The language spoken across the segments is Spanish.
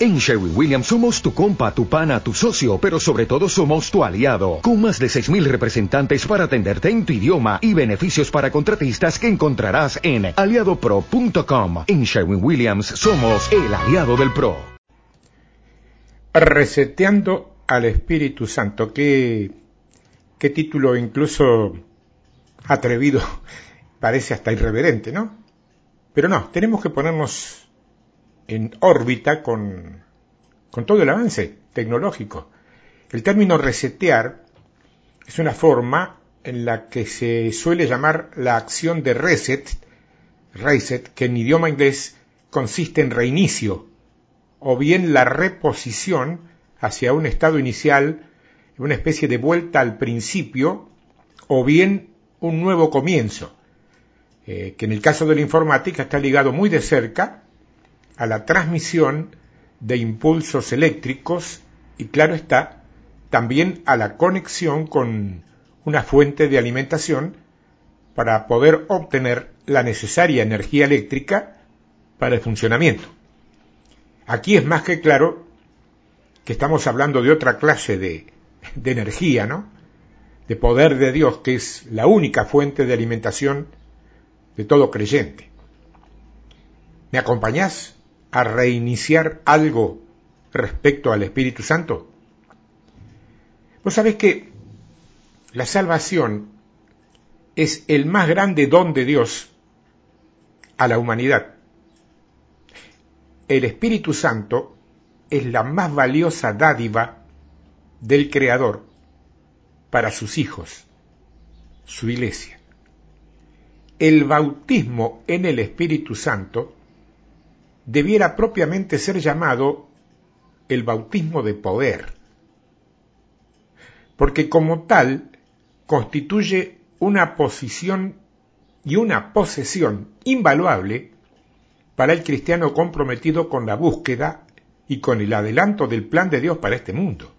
En Sherwin Williams somos tu compa, tu pana, tu socio, pero sobre todo somos tu aliado, con más de 6.000 representantes para atenderte en tu idioma y beneficios para contratistas que encontrarás en aliadopro.com. En Sherwin Williams somos el aliado del PRO. Reseteando al Espíritu Santo, qué, qué título incluso atrevido, parece hasta irreverente, ¿no? Pero no, tenemos que ponernos en órbita con, con todo el avance tecnológico. El término resetear es una forma en la que se suele llamar la acción de reset, reset, que en idioma inglés consiste en reinicio, o bien la reposición hacia un estado inicial, una especie de vuelta al principio, o bien un nuevo comienzo, eh, que en el caso de la informática está ligado muy de cerca a la transmisión de impulsos eléctricos y claro está, también a la conexión con una fuente de alimentación para poder obtener la necesaria energía eléctrica para el funcionamiento. Aquí es más que claro que estamos hablando de otra clase de, de energía, ¿no? De poder de Dios, que es la única fuente de alimentación de todo creyente. ¿Me acompañás? A reiniciar algo respecto al Espíritu Santo? Vos sabés que la salvación es el más grande don de Dios a la humanidad. El Espíritu Santo es la más valiosa dádiva del Creador para sus hijos, su iglesia. El bautismo en el Espíritu Santo debiera propiamente ser llamado el bautismo de poder, porque como tal constituye una posición y una posesión invaluable para el cristiano comprometido con la búsqueda y con el adelanto del plan de Dios para este mundo.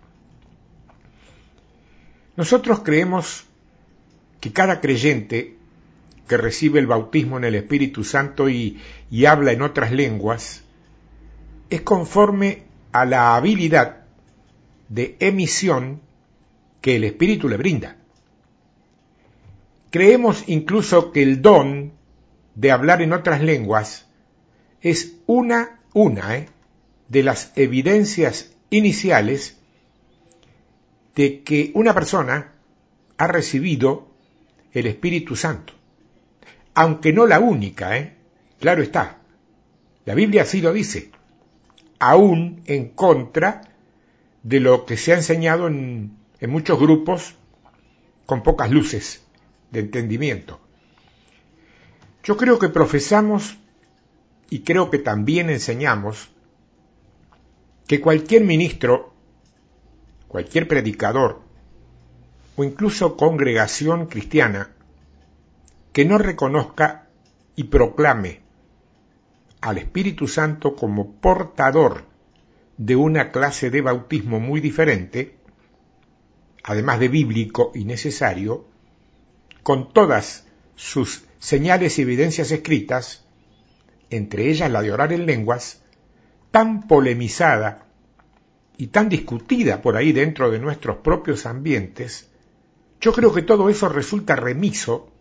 Nosotros creemos que cada creyente que recibe el bautismo en el Espíritu Santo y, habla en otras lenguas, es conforme a la habilidad de emisión que el Espíritu le brinda. Creemos incluso que el don de hablar en otras lenguas es una, una, ¿eh? de las evidencias iniciales de que una persona ha recibido el Espíritu Santo aunque no la única, ¿eh? Claro está. La Biblia así lo dice, aún en contra de lo que se ha enseñado en, en muchos grupos con pocas luces de entendimiento. Yo creo que profesamos y creo que también enseñamos que cualquier ministro, cualquier predicador o incluso congregación cristiana que no reconozca y proclame al Espíritu Santo como portador de una clase de bautismo muy diferente, además de bíblico y necesario, con todas sus señales y evidencias escritas, entre ellas la de orar en lenguas, tan polemizada y tan discutida por ahí dentro de nuestros propios ambientes, yo creo que todo eso resulta remiso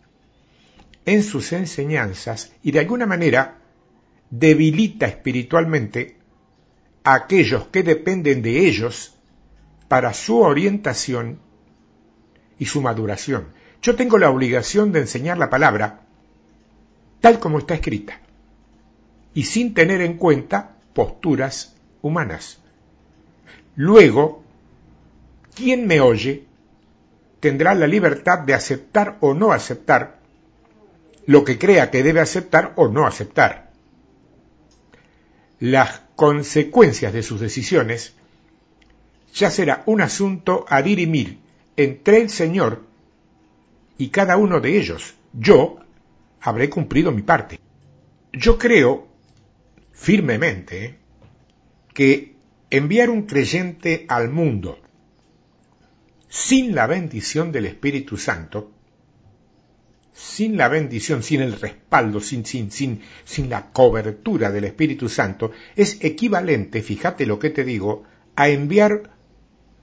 en sus enseñanzas y de alguna manera debilita espiritualmente a aquellos que dependen de ellos para su orientación y su maduración. Yo tengo la obligación de enseñar la palabra tal como está escrita y sin tener en cuenta posturas humanas. Luego, quien me oye tendrá la libertad de aceptar o no aceptar lo que crea que debe aceptar o no aceptar. Las consecuencias de sus decisiones ya será un asunto a dirimir entre el Señor y cada uno de ellos. Yo habré cumplido mi parte. Yo creo firmemente que enviar un creyente al mundo sin la bendición del Espíritu Santo sin la bendición, sin el respaldo, sin, sin, sin, sin la cobertura del Espíritu Santo, es equivalente, fíjate lo que te digo, a enviar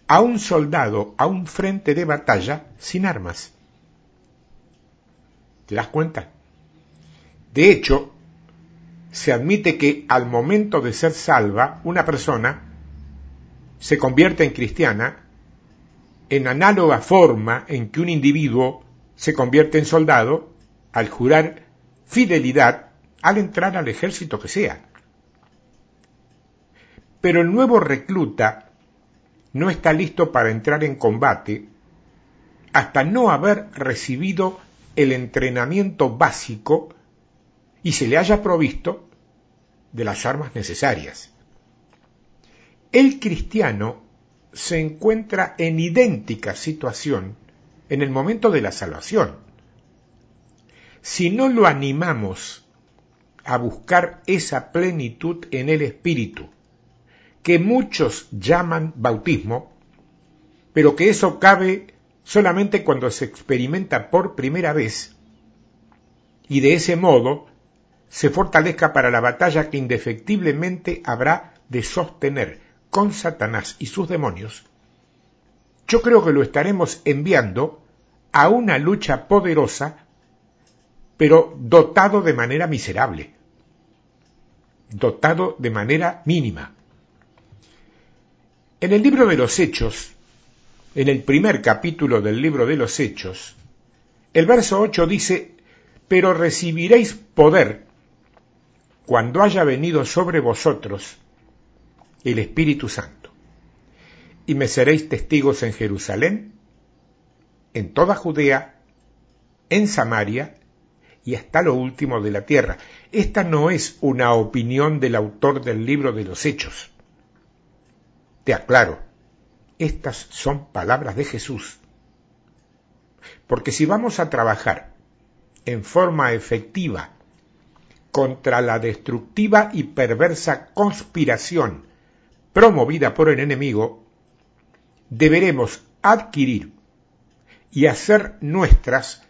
a un soldado a un frente de batalla sin armas. ¿Te das cuenta? De hecho, se admite que al momento de ser salva, una persona se convierte en cristiana en análoga forma en que un individuo se convierte en soldado al jurar fidelidad al entrar al ejército que sea. Pero el nuevo recluta no está listo para entrar en combate hasta no haber recibido el entrenamiento básico y se le haya provisto de las armas necesarias. El cristiano se encuentra en idéntica situación en el momento de la salvación. Si no lo animamos a buscar esa plenitud en el Espíritu, que muchos llaman bautismo, pero que eso cabe solamente cuando se experimenta por primera vez, y de ese modo se fortalezca para la batalla que indefectiblemente habrá de sostener con Satanás y sus demonios, yo creo que lo estaremos enviando a una lucha poderosa, pero dotado de manera miserable, dotado de manera mínima. En el libro de los Hechos, en el primer capítulo del libro de los Hechos, el verso 8 dice, pero recibiréis poder cuando haya venido sobre vosotros el Espíritu Santo. Y me seréis testigos en Jerusalén, en toda Judea, en Samaria y hasta lo último de la tierra. Esta no es una opinión del autor del libro de los Hechos. Te aclaro, estas son palabras de Jesús. Porque si vamos a trabajar en forma efectiva contra la destructiva y perversa conspiración promovida por el enemigo, deberemos adquirir y hacer nuestras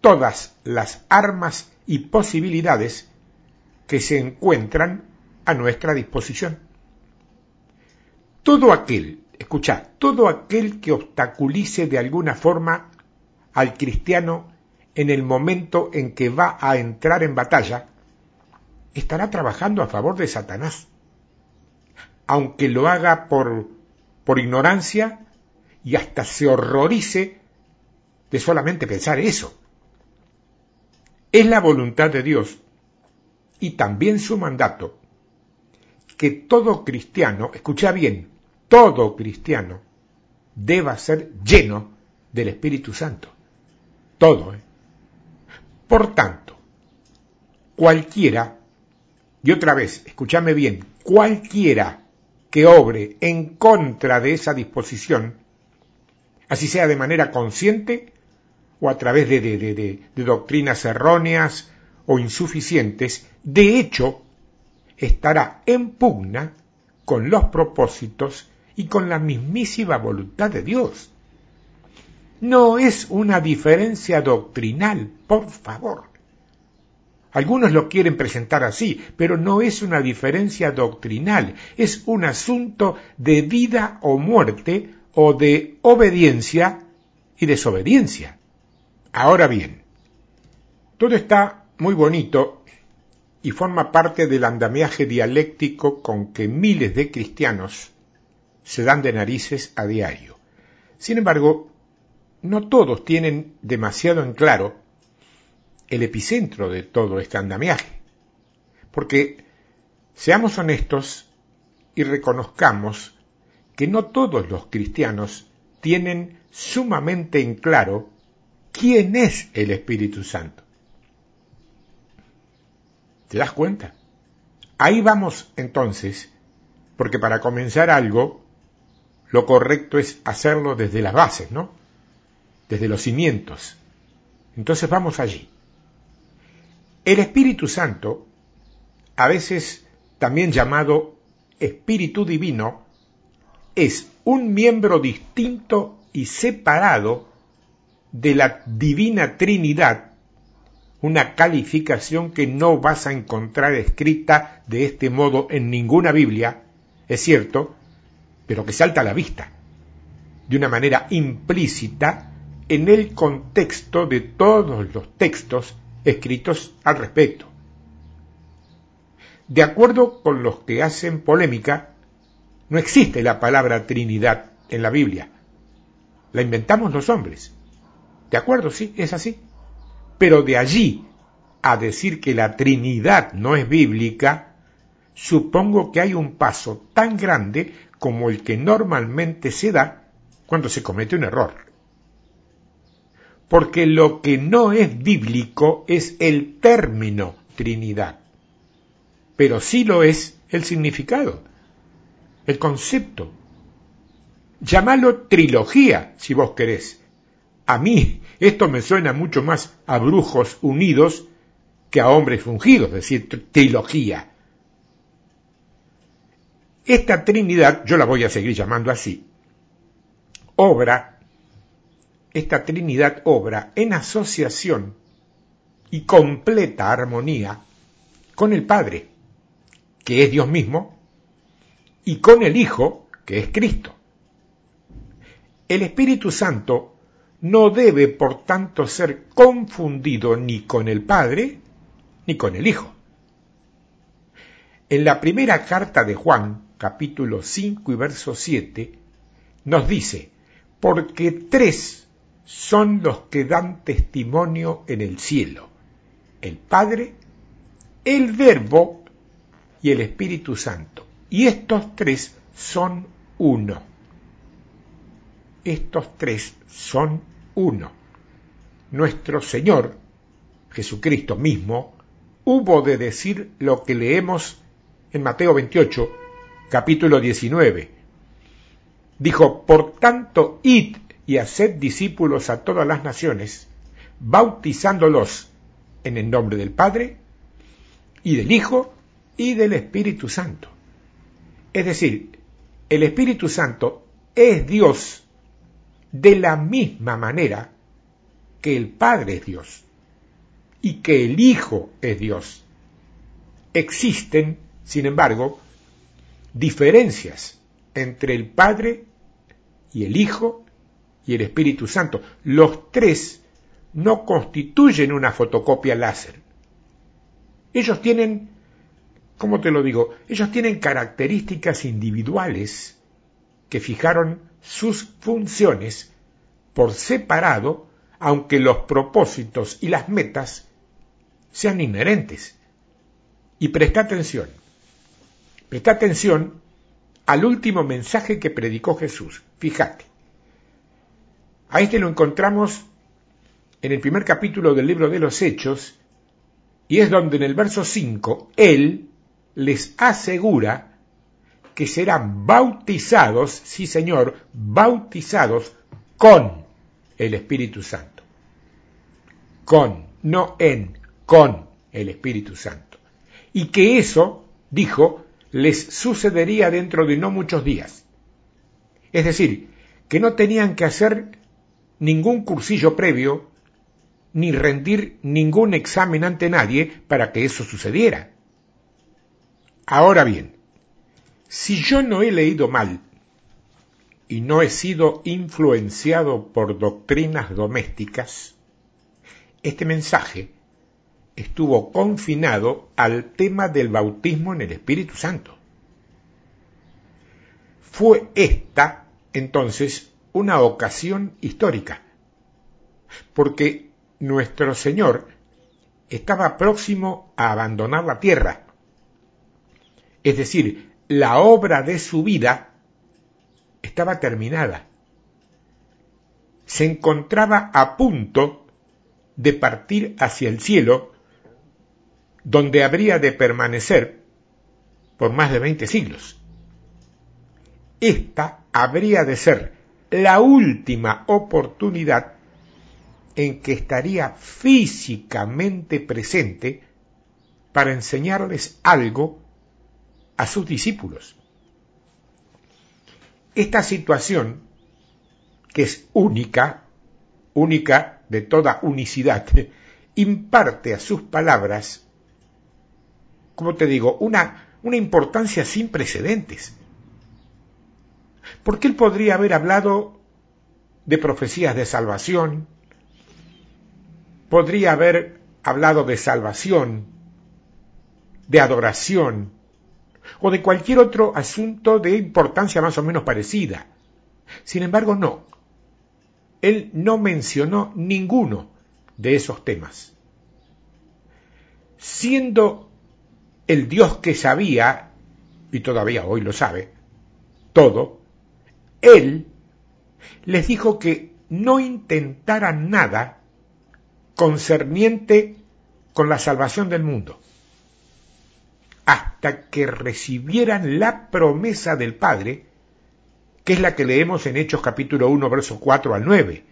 todas las armas y posibilidades que se encuentran a nuestra disposición. Todo aquel, escucha, todo aquel que obstaculice de alguna forma al cristiano en el momento en que va a entrar en batalla, estará trabajando a favor de Satanás, aunque lo haga por, por ignorancia y hasta se horrorice de solamente pensar eso. Es la voluntad de Dios y también su mandato que todo cristiano, escucha bien, todo cristiano deba ser lleno del Espíritu Santo. Todo. ¿eh? Por tanto, cualquiera, y otra vez, escúchame bien, cualquiera que obre en contra de esa disposición, así sea de manera consciente o a través de, de, doctrinas erróneas o insuficientes, de hecho, estará en pugna con los propósitos y con la mismísima voluntad de Dios. No es una diferencia doctrinal, por favor. Algunos lo quieren presentar así, pero no es una diferencia doctrinal, es un asunto de vida o muerte o de obediencia y desobediencia. Ahora bien, todo está muy bonito y forma parte del andamiaje dialéctico con que miles de cristianos se dan de narices a diario. Sin embargo, no todos tienen demasiado en claro el epicentro de todo este andamiaje, porque seamos honestos y reconozcamos que no todos los cristianos tienen sumamente en claro quién es el Espíritu Santo. ¿Te das cuenta? Ahí vamos entonces, porque para comenzar algo, lo correcto es hacerlo desde las bases, ¿no? Desde los cimientos. Entonces vamos allí. El Espíritu Santo, a veces también llamado Espíritu Divino, es un miembro distinto y separado de la divina Trinidad una calificación que no vas a encontrar escrita de este modo en ninguna Biblia, es cierto, pero que salta a la vista, de una manera implícita en el contexto de todos los textos escritos al respecto. De acuerdo con los que hacen polémica, no existe la palabra Trinidad en la Biblia. La inventamos los hombres. De acuerdo, sí, es así. Pero de allí a decir que la Trinidad no es bíblica, supongo que hay un paso tan grande como el que normalmente se da cuando se comete un error. Porque lo que no es bíblico es el término Trinidad, pero sí lo es el significado, el concepto. Llámalo trilogía, si vos querés. A mí esto me suena mucho más a brujos unidos que a hombres fungidos, es decir, trilogía. Esta Trinidad, yo la voy a seguir llamando así, obra, esta Trinidad obra en asociación y completa armonía con el Padre, que es Dios mismo, y con el Hijo, que es Cristo. El Espíritu Santo no debe, por tanto, ser confundido ni con el Padre ni con el Hijo. En la primera carta de Juan, capítulo 5 y verso 7, nos dice, porque tres son los que dan testimonio en el cielo, el Padre, el Verbo y el Espíritu Santo. Y estos tres son uno. Estos tres son uno. Nuestro Señor, Jesucristo mismo, hubo de decir lo que leemos en Mateo 28, capítulo 19. Dijo, por tanto, id y haced discípulos a todas las naciones, bautizándolos en el nombre del Padre y del Hijo y del Espíritu Santo. Es decir, el Espíritu Santo es Dios de la misma manera que el Padre es Dios y que el Hijo es Dios. Existen, sin embargo, diferencias entre el Padre y el Hijo y el Espíritu Santo. Los tres no constituyen una fotocopia láser. Ellos tienen, ¿cómo te lo digo? Ellos tienen características individuales que fijaron sus funciones por separado, aunque los propósitos y las metas sean inherentes. Y presta atención, presta atención al último mensaje que predicó Jesús. Fíjate, a este lo encontramos en el primer capítulo del libro de los Hechos, y es donde en el verso 5 Él les asegura que serán bautizados, sí Señor, bautizados con el Espíritu Santo. Con, no en, con el Espíritu Santo. Y que eso, dijo, les sucedería dentro de no muchos días. Es decir, que no tenían que hacer ningún cursillo previo, ni rendir ningún examen ante nadie para que eso sucediera. Ahora bien, si yo no he leído mal y no he sido influenciado por doctrinas domésticas, este mensaje estuvo confinado al tema del bautismo en el Espíritu Santo. Fue esta, entonces, una ocasión histórica, porque nuestro Señor estaba próximo a abandonar la tierra. Es decir, la obra de su vida estaba terminada. Se encontraba a punto de partir hacia el cielo donde habría de permanecer por más de 20 siglos. Esta habría de ser la última oportunidad en que estaría físicamente presente para enseñarles algo a sus discípulos. Esta situación, que es única, única de toda unicidad, imparte a sus palabras, como te digo, una, una importancia sin precedentes. Porque él podría haber hablado de profecías de salvación, podría haber hablado de salvación, de adoración, o de cualquier otro asunto de importancia más o menos parecida. Sin embargo, no. Él no mencionó ninguno de esos temas. Siendo el Dios que sabía, y todavía hoy lo sabe, todo, Él les dijo que no intentaran nada concerniente con la salvación del mundo, hasta que recibieran la promesa del Padre, que es la que leemos en Hechos capítulo 1, verso 4 al 9.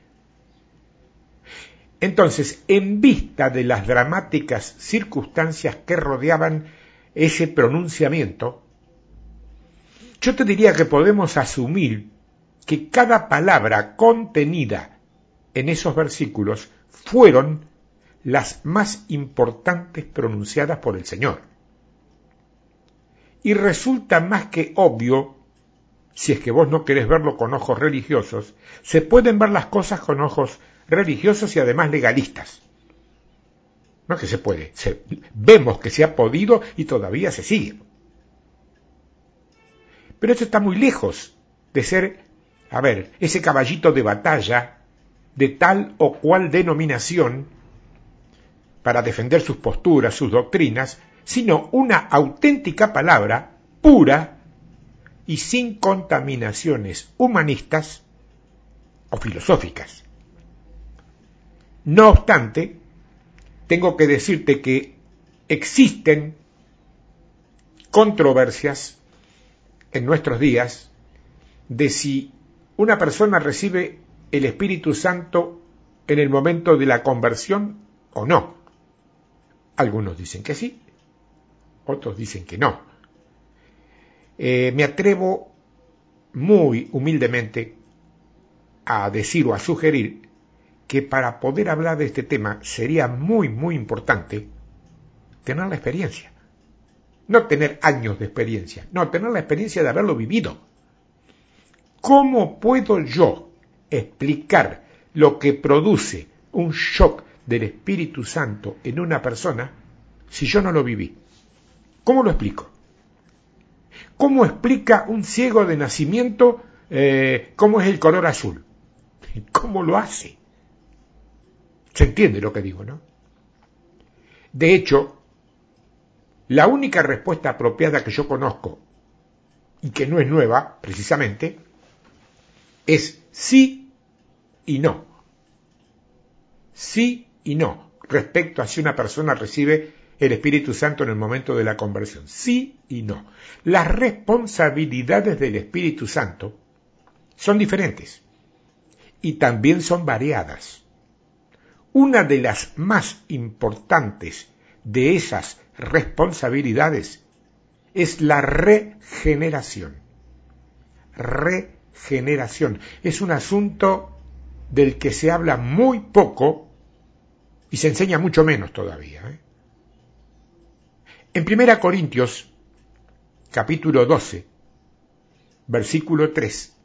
Entonces, en vista de las dramáticas circunstancias que rodeaban ese pronunciamiento, yo te diría que podemos asumir que cada palabra contenida en esos versículos fueron las más importantes pronunciadas por el Señor. Y resulta más que obvio, si es que vos no querés verlo con ojos religiosos, se pueden ver las cosas con ojos religiosos y además legalistas. No que se puede, vemos que se ha podido y todavía se sigue. Pero esto está muy lejos de ser, a ver, ese caballito de batalla de tal o cual denominación para defender sus posturas, sus doctrinas, sino una auténtica palabra pura y sin contaminaciones humanistas o filosóficas. No obstante, tengo que decirte que existen controversias en nuestros días de si una persona recibe el Espíritu Santo en el momento de la conversión o no. Algunos dicen que sí, otros dicen que no. Eh, me atrevo muy humildemente a decir o a sugerir que para poder hablar de este tema sería muy, muy importante tener la experiencia. No tener años de experiencia, no, tener la experiencia de haberlo vivido. ¿Cómo puedo yo explicar lo que produce un shock del Espíritu Santo en una persona si yo no lo viví? ¿Cómo lo explico? ¿Cómo explica un ciego de nacimiento eh, cómo es el color azul? ¿Cómo lo hace? Se entiende lo que digo, ¿no? De hecho, la única respuesta apropiada que yo conozco, y que no es nueva, precisamente, es sí y no. Sí y no respecto a si una persona recibe el Espíritu Santo en el momento de la conversión. Sí y no. Las responsabilidades del Espíritu Santo son diferentes y también son variadas. Una de las más importantes de esas responsabilidades es la regeneración. Regeneración. Es un asunto del que se habla muy poco y se enseña mucho menos todavía. ¿eh? En 1 Corintios, capítulo 12, versículo 3,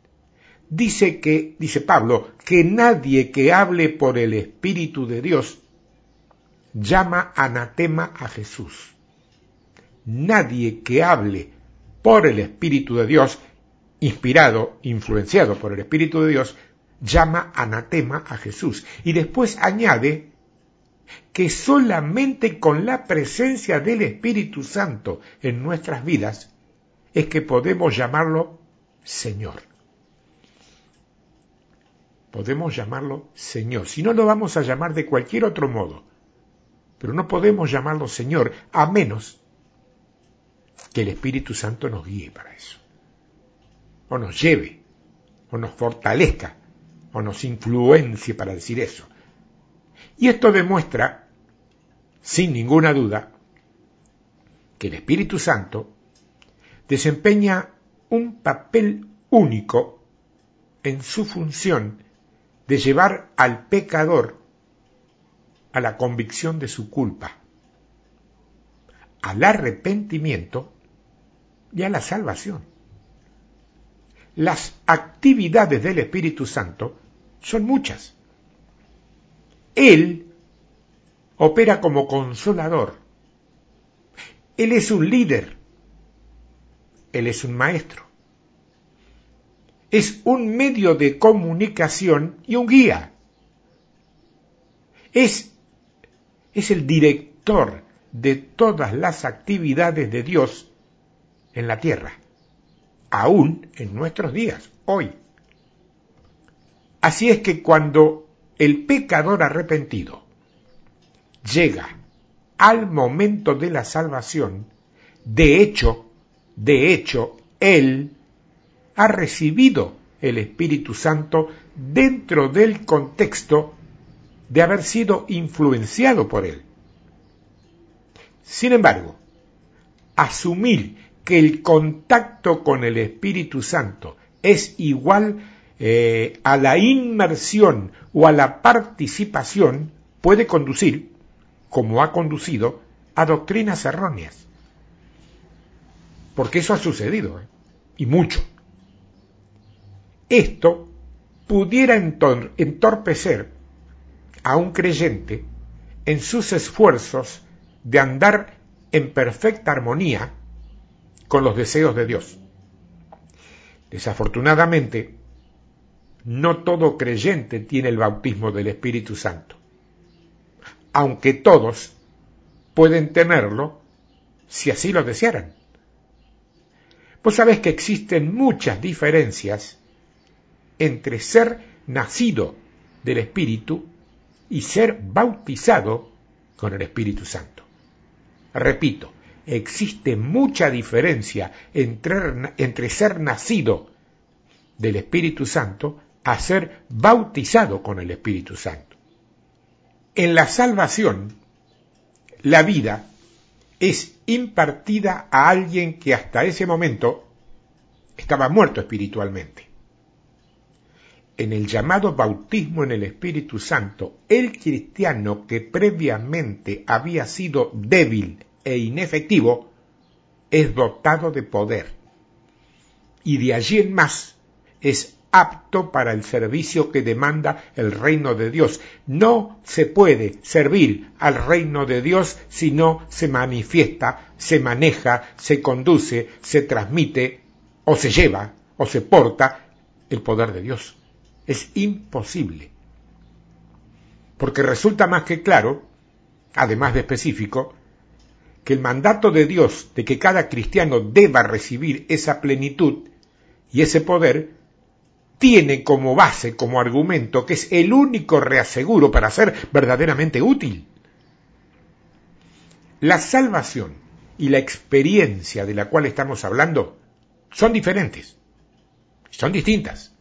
dice que, dice Pablo, que nadie que hable por el Espíritu de Dios llama anatema a Jesús. Nadie que hable por el Espíritu de Dios, inspirado, influenciado por el Espíritu de Dios, llama anatema a Jesús. Y después añade que solamente con la presencia del Espíritu Santo en nuestras vidas es que podemos llamarlo Señor podemos llamarlo Señor. Si no, lo vamos a llamar de cualquier otro modo. Pero no podemos llamarlo Señor a menos que el Espíritu Santo nos guíe para eso. O nos lleve, o nos fortalezca, o nos influencie para decir eso. Y esto demuestra, sin ninguna duda, que el Espíritu Santo desempeña un papel único en su función de llevar al pecador a la convicción de su culpa, al arrepentimiento y a la salvación. Las actividades del Espíritu Santo son muchas. Él opera como consolador. Él es un líder. Él es un maestro. Es un medio de comunicación y un guía. Es, es el director de todas las actividades de Dios en la tierra, aún en nuestros días, hoy. Así es que cuando el pecador arrepentido llega al momento de la salvación, de hecho, de hecho, él ha recibido el Espíritu Santo dentro del contexto de haber sido influenciado por él. Sin embargo, asumir que el contacto con el Espíritu Santo es igual eh, a la inmersión o a la participación puede conducir, como ha conducido, a doctrinas erróneas. Porque eso ha sucedido, ¿eh? y mucho. Esto pudiera entorpecer a un creyente en sus esfuerzos de andar en perfecta armonía con los deseos de Dios. Desafortunadamente, no todo creyente tiene el bautismo del Espíritu Santo, aunque todos pueden tenerlo si así lo desearan. Vos sabés que existen muchas diferencias entre ser nacido del Espíritu y ser bautizado con el Espíritu Santo. Repito, existe mucha diferencia entre, entre ser nacido del Espíritu Santo a ser bautizado con el Espíritu Santo. En la salvación, la vida es impartida a alguien que hasta ese momento estaba muerto espiritualmente en el llamado bautismo en el Espíritu Santo, el cristiano que previamente había sido débil e inefectivo, es dotado de poder. Y de allí en más es apto para el servicio que demanda el reino de Dios. No se puede servir al reino de Dios si no se manifiesta, se maneja, se conduce, se transmite o se lleva o se porta el poder de Dios es imposible. Porque resulta más que claro, además de específico, que el mandato de Dios de que cada cristiano deba recibir esa plenitud y ese poder tiene como base, como argumento, que es el único reaseguro para ser verdaderamente útil. La salvación y la experiencia de la cual estamos hablando son diferentes, son distintas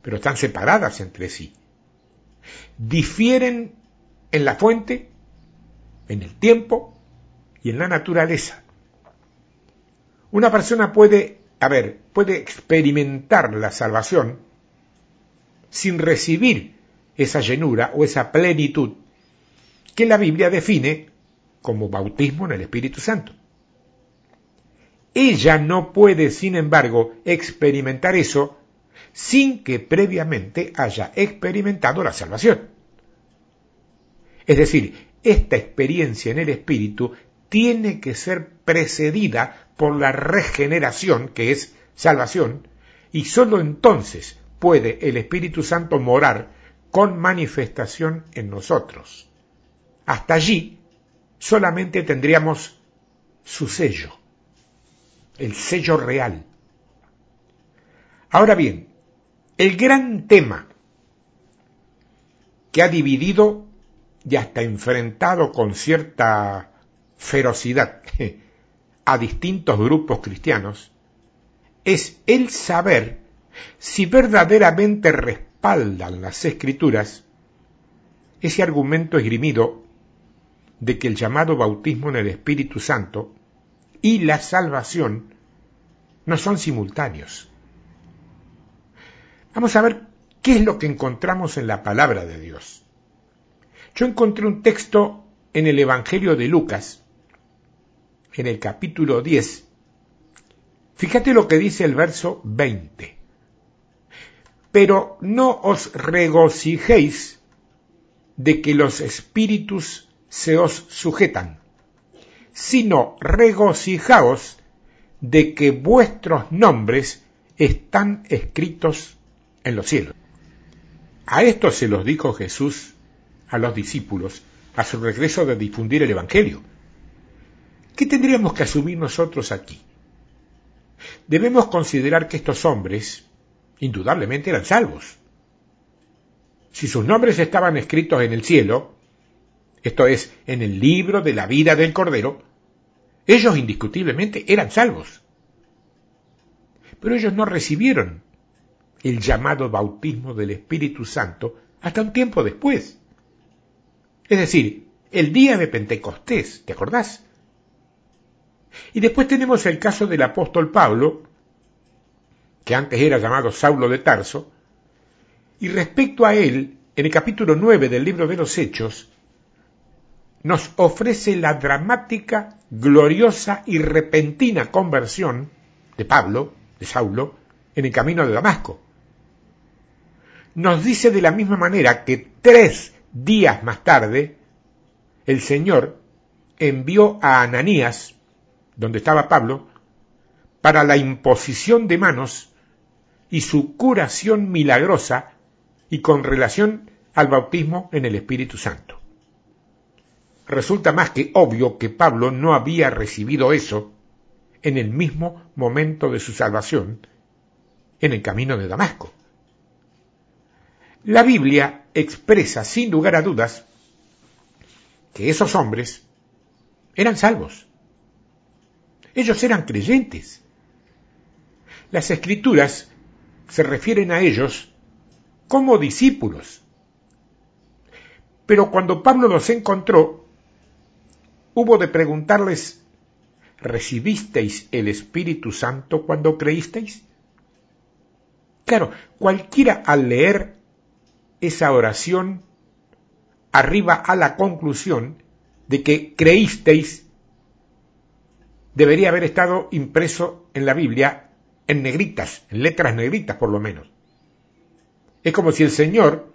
pero están separadas entre sí. Difieren en la fuente, en el tiempo y en la naturaleza. Una persona puede, a ver, puede experimentar la salvación sin recibir esa llenura o esa plenitud que la Biblia define como bautismo en el Espíritu Santo. Ella no puede, sin embargo, experimentar eso sin que previamente haya experimentado la salvación. Es decir, esta experiencia en el Espíritu tiene que ser precedida por la regeneración, que es salvación, y sólo entonces puede el Espíritu Santo morar con manifestación en nosotros. Hasta allí solamente tendríamos su sello, el sello real. Ahora bien, el gran tema que ha dividido y hasta enfrentado con cierta ferocidad a distintos grupos cristianos es el saber si verdaderamente respaldan las escrituras ese argumento esgrimido de que el llamado bautismo en el Espíritu Santo y la salvación no son simultáneos. Vamos a ver qué es lo que encontramos en la palabra de Dios. Yo encontré un texto en el Evangelio de Lucas, en el capítulo 10. Fíjate lo que dice el verso 20. Pero no os regocijéis de que los espíritus se os sujetan, sino regocijaos de que vuestros nombres están escritos en los cielos. A esto se los dijo Jesús a los discípulos a su regreso de difundir el Evangelio. ¿Qué tendríamos que asumir nosotros aquí? Debemos considerar que estos hombres indudablemente eran salvos. Si sus nombres estaban escritos en el cielo, esto es, en el libro de la vida del Cordero, ellos indiscutiblemente eran salvos. Pero ellos no recibieron el llamado bautismo del Espíritu Santo hasta un tiempo después. Es decir, el día de Pentecostés, ¿te acordás? Y después tenemos el caso del apóstol Pablo, que antes era llamado Saulo de Tarso, y respecto a él, en el capítulo 9 del libro de los Hechos, nos ofrece la dramática, gloriosa y repentina conversión de Pablo, de Saulo, en el camino de Damasco. Nos dice de la misma manera que tres días más tarde, el Señor envió a Ananías, donde estaba Pablo, para la imposición de manos y su curación milagrosa y con relación al bautismo en el Espíritu Santo. Resulta más que obvio que Pablo no había recibido eso en el mismo momento de su salvación en el camino de Damasco. La Biblia expresa sin lugar a dudas que esos hombres eran salvos. Ellos eran creyentes. Las escrituras se refieren a ellos como discípulos. Pero cuando Pablo los encontró, hubo de preguntarles, ¿recibisteis el Espíritu Santo cuando creísteis? Claro, cualquiera al leer esa oración arriba a la conclusión de que creísteis debería haber estado impreso en la Biblia en negritas, en letras negritas por lo menos. Es como si el Señor,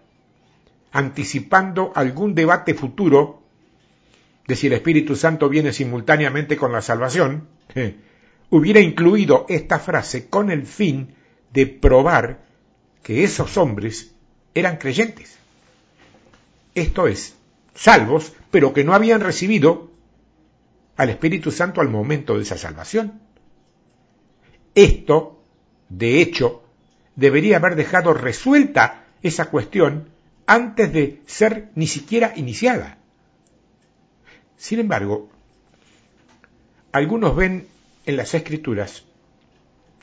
anticipando algún debate futuro de si el Espíritu Santo viene simultáneamente con la salvación, hubiera incluido esta frase con el fin de probar que esos hombres eran creyentes. Esto es, salvos, pero que no habían recibido al Espíritu Santo al momento de esa salvación. Esto, de hecho, debería haber dejado resuelta esa cuestión antes de ser ni siquiera iniciada. Sin embargo, algunos ven en las escrituras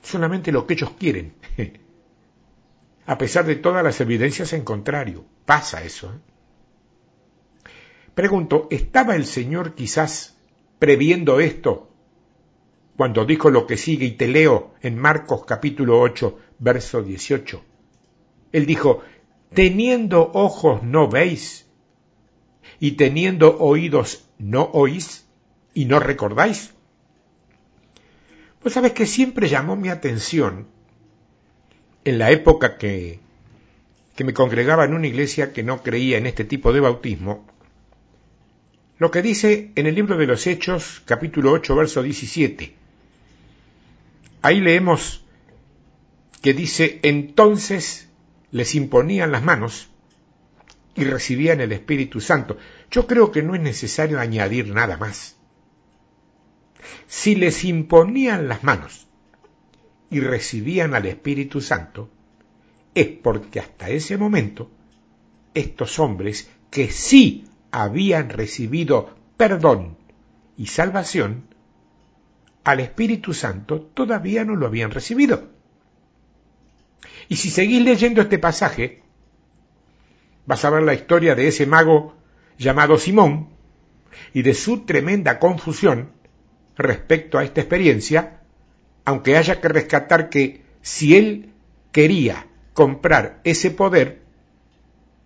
solamente lo que ellos quieren, a pesar de todas las evidencias en contrario. Pasa eso. ¿eh? Pregunto, ¿estaba el Señor quizás previendo esto cuando dijo lo que sigue y te leo en Marcos capítulo 8, verso 18? Él dijo, teniendo ojos no veis y teniendo oídos no oís y no recordáis. Pues sabes que siempre llamó mi atención en la época que, que me congregaba en una iglesia que no creía en este tipo de bautismo, lo que dice en el libro de los Hechos, capítulo 8, verso 17. Ahí leemos que dice, entonces les imponían las manos y recibían el Espíritu Santo. Yo creo que no es necesario añadir nada más. Si les imponían las manos y recibían al Espíritu Santo, es porque hasta ese momento estos hombres que sí habían recibido perdón y salvación, al Espíritu Santo todavía no lo habían recibido. Y si seguís leyendo este pasaje, vas a ver la historia de ese mago llamado Simón y de su tremenda confusión respecto a esta experiencia aunque haya que rescatar que si él quería comprar ese poder,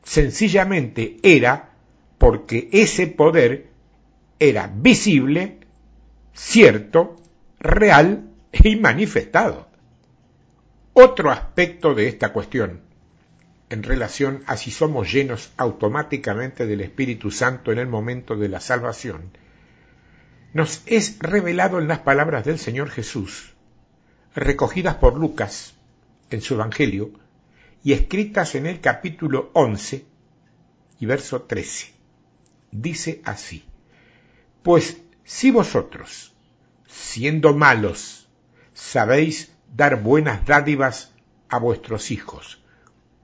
sencillamente era porque ese poder era visible, cierto, real y manifestado. Otro aspecto de esta cuestión, en relación a si somos llenos automáticamente del Espíritu Santo en el momento de la salvación, nos es revelado en las palabras del Señor Jesús, recogidas por Lucas en su Evangelio y escritas en el capítulo 11 y verso 13. Dice así, pues si vosotros, siendo malos, sabéis dar buenas dádivas a vuestros hijos,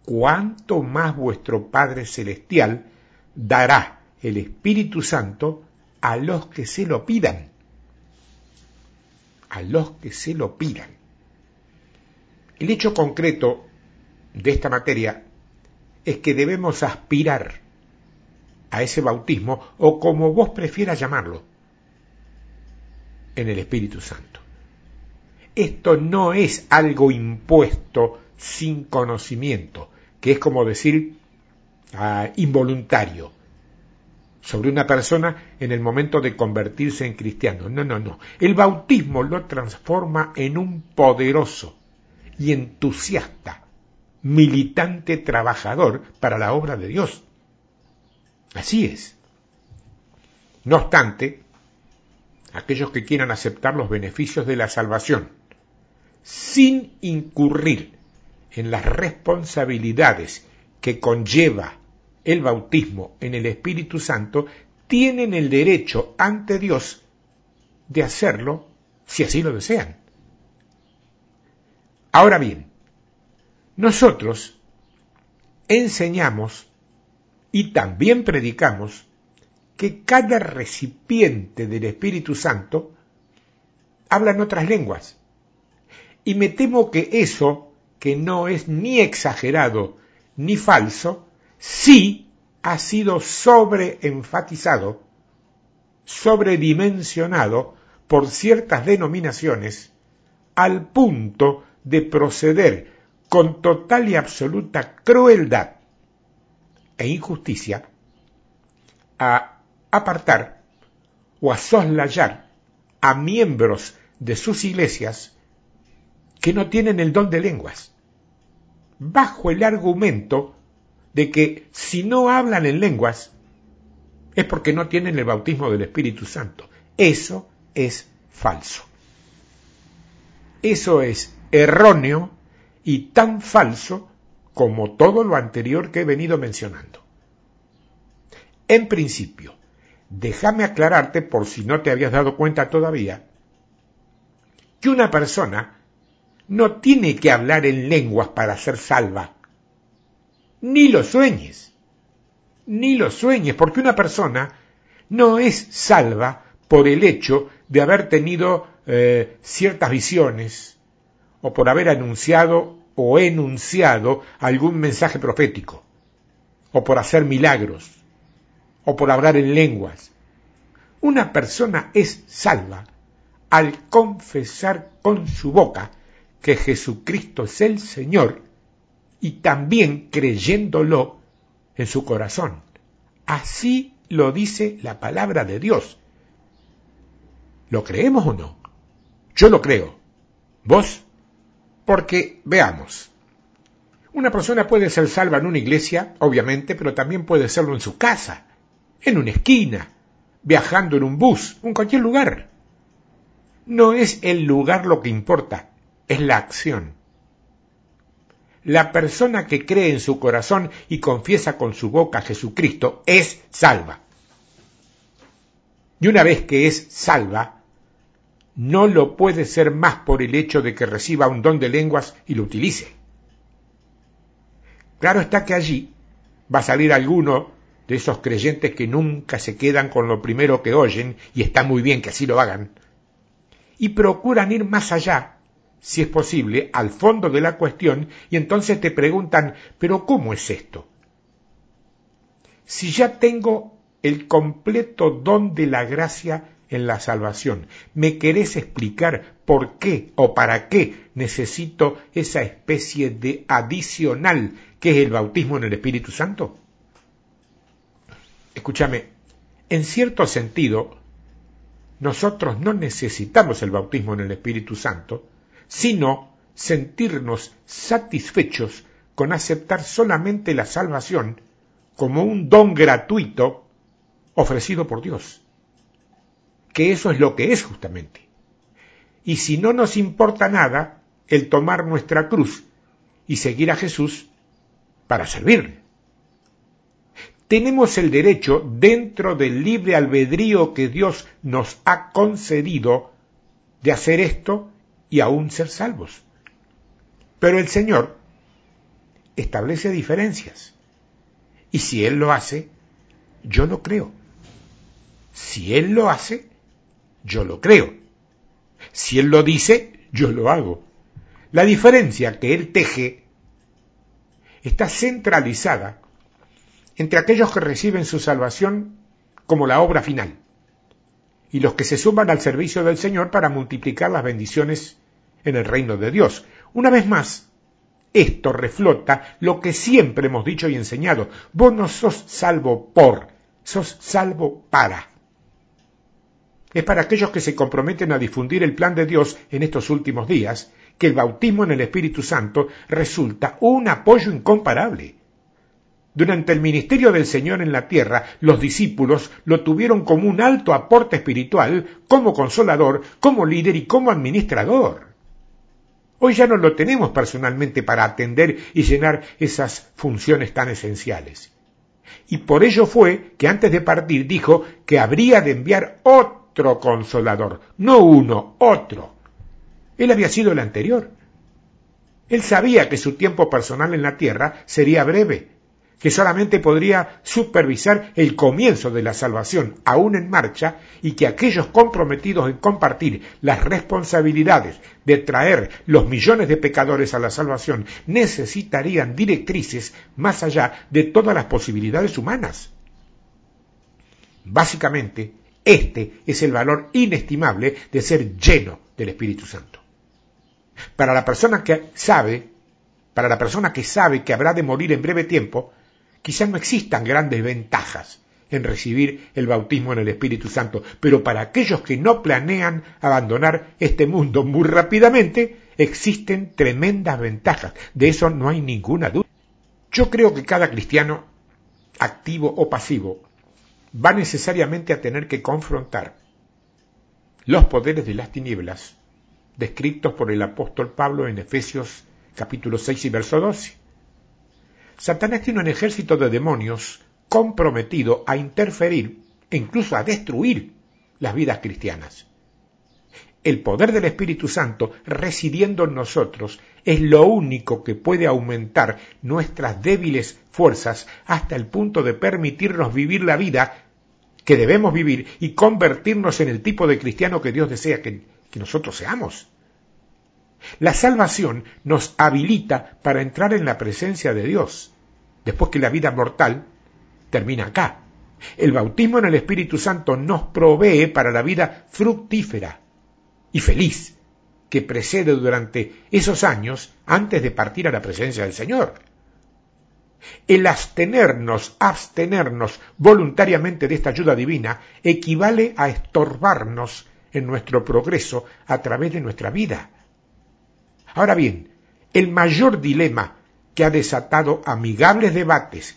cuánto más vuestro Padre Celestial dará el Espíritu Santo a los que se lo pidan. A los que se lo pidan. El hecho concreto de esta materia es que debemos aspirar a ese bautismo o como vos prefieras llamarlo, en el Espíritu Santo. Esto no es algo impuesto sin conocimiento, que es como decir ah, involuntario sobre una persona en el momento de convertirse en cristiano. No, no, no. El bautismo lo transforma en un poderoso y entusiasta, militante trabajador para la obra de Dios. Así es. No obstante, aquellos que quieran aceptar los beneficios de la salvación sin incurrir en las responsabilidades que conlleva el bautismo en el Espíritu Santo, tienen el derecho ante Dios de hacerlo si así lo desean. Ahora bien, nosotros enseñamos y también predicamos que cada recipiente del Espíritu Santo habla en otras lenguas. Y me temo que eso, que no es ni exagerado ni falso, sí ha sido sobreenfatizado, sobredimensionado por ciertas denominaciones al punto de proceder con total y absoluta crueldad e injusticia a apartar o a soslayar a miembros de sus iglesias que no tienen el don de lenguas, bajo el argumento de que si no hablan en lenguas es porque no tienen el bautismo del Espíritu Santo. Eso es falso. Eso es erróneo y tan falso como todo lo anterior que he venido mencionando. En principio, déjame aclararte por si no te habías dado cuenta todavía, que una persona no tiene que hablar en lenguas para ser salva. Ni lo sueñes. Ni lo sueñes, porque una persona no es salva por el hecho de haber tenido eh, ciertas visiones o por haber anunciado o enunciado algún mensaje profético, o por hacer milagros, o por hablar en lenguas. Una persona es salva al confesar con su boca que Jesucristo es el Señor y también creyéndolo en su corazón. Así lo dice la palabra de Dios. ¿Lo creemos o no? Yo lo creo. ¿Vos? Porque, veamos, una persona puede ser salva en una iglesia, obviamente, pero también puede serlo en su casa, en una esquina, viajando en un bus, en cualquier lugar. No es el lugar lo que importa, es la acción. La persona que cree en su corazón y confiesa con su boca a Jesucristo es salva. Y una vez que es salva, no lo puede ser más por el hecho de que reciba un don de lenguas y lo utilice. Claro está que allí va a salir alguno de esos creyentes que nunca se quedan con lo primero que oyen, y está muy bien que así lo hagan, y procuran ir más allá, si es posible, al fondo de la cuestión, y entonces te preguntan, pero ¿cómo es esto? Si ya tengo el completo don de la gracia en la salvación. ¿Me querés explicar por qué o para qué necesito esa especie de adicional que es el bautismo en el Espíritu Santo? Escúchame, en cierto sentido, nosotros no necesitamos el bautismo en el Espíritu Santo, sino sentirnos satisfechos con aceptar solamente la salvación como un don gratuito ofrecido por Dios. Que eso es lo que es justamente. Y si no nos importa nada el tomar nuestra cruz y seguir a Jesús para servirle. Tenemos el derecho, dentro del libre albedrío que Dios nos ha concedido, de hacer esto y aún ser salvos. Pero el Señor establece diferencias. Y si Él lo hace, yo lo creo. Si Él lo hace, yo lo creo. Si Él lo dice, yo lo hago. La diferencia que Él teje está centralizada entre aquellos que reciben su salvación como la obra final y los que se suman al servicio del Señor para multiplicar las bendiciones en el reino de Dios. Una vez más, esto reflota lo que siempre hemos dicho y enseñado. Vos no sos salvo por, sos salvo para. Es para aquellos que se comprometen a difundir el plan de Dios en estos últimos días que el bautismo en el Espíritu Santo resulta un apoyo incomparable. Durante el ministerio del Señor en la tierra, los discípulos lo tuvieron como un alto aporte espiritual, como consolador, como líder y como administrador. Hoy ya no lo tenemos personalmente para atender y llenar esas funciones tan esenciales. Y por ello fue que antes de partir dijo que habría de enviar otro consolador, no uno, otro. Él había sido el anterior. Él sabía que su tiempo personal en la tierra sería breve, que solamente podría supervisar el comienzo de la salvación aún en marcha y que aquellos comprometidos en compartir las responsabilidades de traer los millones de pecadores a la salvación necesitarían directrices más allá de todas las posibilidades humanas. Básicamente, este es el valor inestimable de ser lleno del Espíritu Santo. Para la persona que sabe, para la persona que sabe que habrá de morir en breve tiempo, Quizás no existan grandes ventajas en recibir el bautismo en el Espíritu Santo, pero para aquellos que no planean abandonar este mundo muy rápidamente, existen tremendas ventajas. De eso no hay ninguna duda. Yo creo que cada cristiano, activo o pasivo, va necesariamente a tener que confrontar los poderes de las tinieblas descritos por el apóstol Pablo en Efesios capítulo 6 y verso 12. Satanás tiene un ejército de demonios comprometido a interferir e incluso a destruir las vidas cristianas. El poder del Espíritu Santo residiendo en nosotros es lo único que puede aumentar nuestras débiles fuerzas hasta el punto de permitirnos vivir la vida que debemos vivir y convertirnos en el tipo de cristiano que Dios desea que, nosotros seamos. La salvación nos habilita para entrar en la presencia de Dios, después que la vida mortal termina acá. El bautismo en el Espíritu Santo nos provee para la vida fructífera y feliz que precede durante esos años antes de partir a la presencia del Señor. El abstenernos, abstenernos voluntariamente de esta ayuda divina equivale a estorbarnos en nuestro progreso a través de nuestra vida. Ahora bien, el mayor dilema que ha desatado amigables debates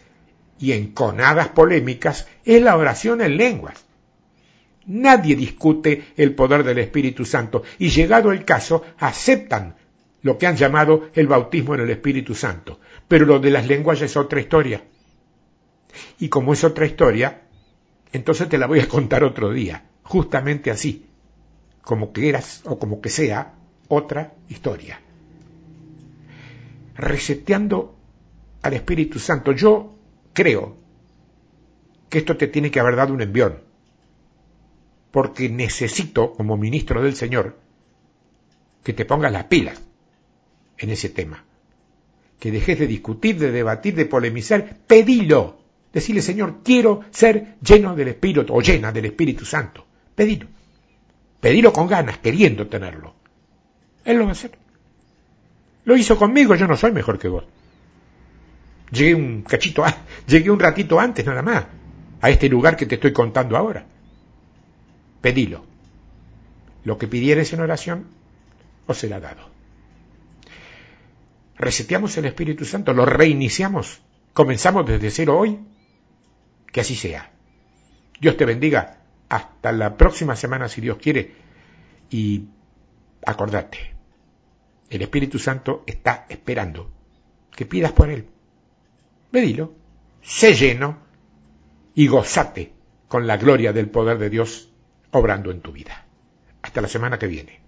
y enconadas polémicas es la oración en lenguas. Nadie discute el poder del Espíritu Santo y llegado el caso aceptan lo que han llamado el bautismo en el Espíritu Santo. Pero lo de las lenguas es otra historia. Y como es otra historia, entonces te la voy a contar otro día, justamente así, como que eras o como que sea otra historia reseteando al Espíritu Santo. Yo creo que esto te tiene que haber dado un envión, porque necesito, como ministro del Señor, que te pongas las pilas en ese tema, que dejes de discutir, de debatir, de polemizar, pedilo, decirle Señor, quiero ser lleno del Espíritu o llena del Espíritu Santo, pedilo, pedilo con ganas, queriendo tenerlo. Él lo va a hacer. Lo hizo conmigo, yo no soy mejor que vos. Llegué un cachito, llegué un ratito antes nada más. a este lugar que te estoy contando ahora. Pedilo. Lo que pidieres en oración, os será dado. Reseteamos el Espíritu Santo, lo reiniciamos, comenzamos desde cero hoy. Que así sea. Dios te bendiga. Hasta la próxima semana, si Dios quiere. Y acordate, el Espíritu Santo está esperando que pidas por Él. Pedilo, sé lleno y gozate con la gloria del poder de Dios obrando en tu vida. Hasta la semana que viene.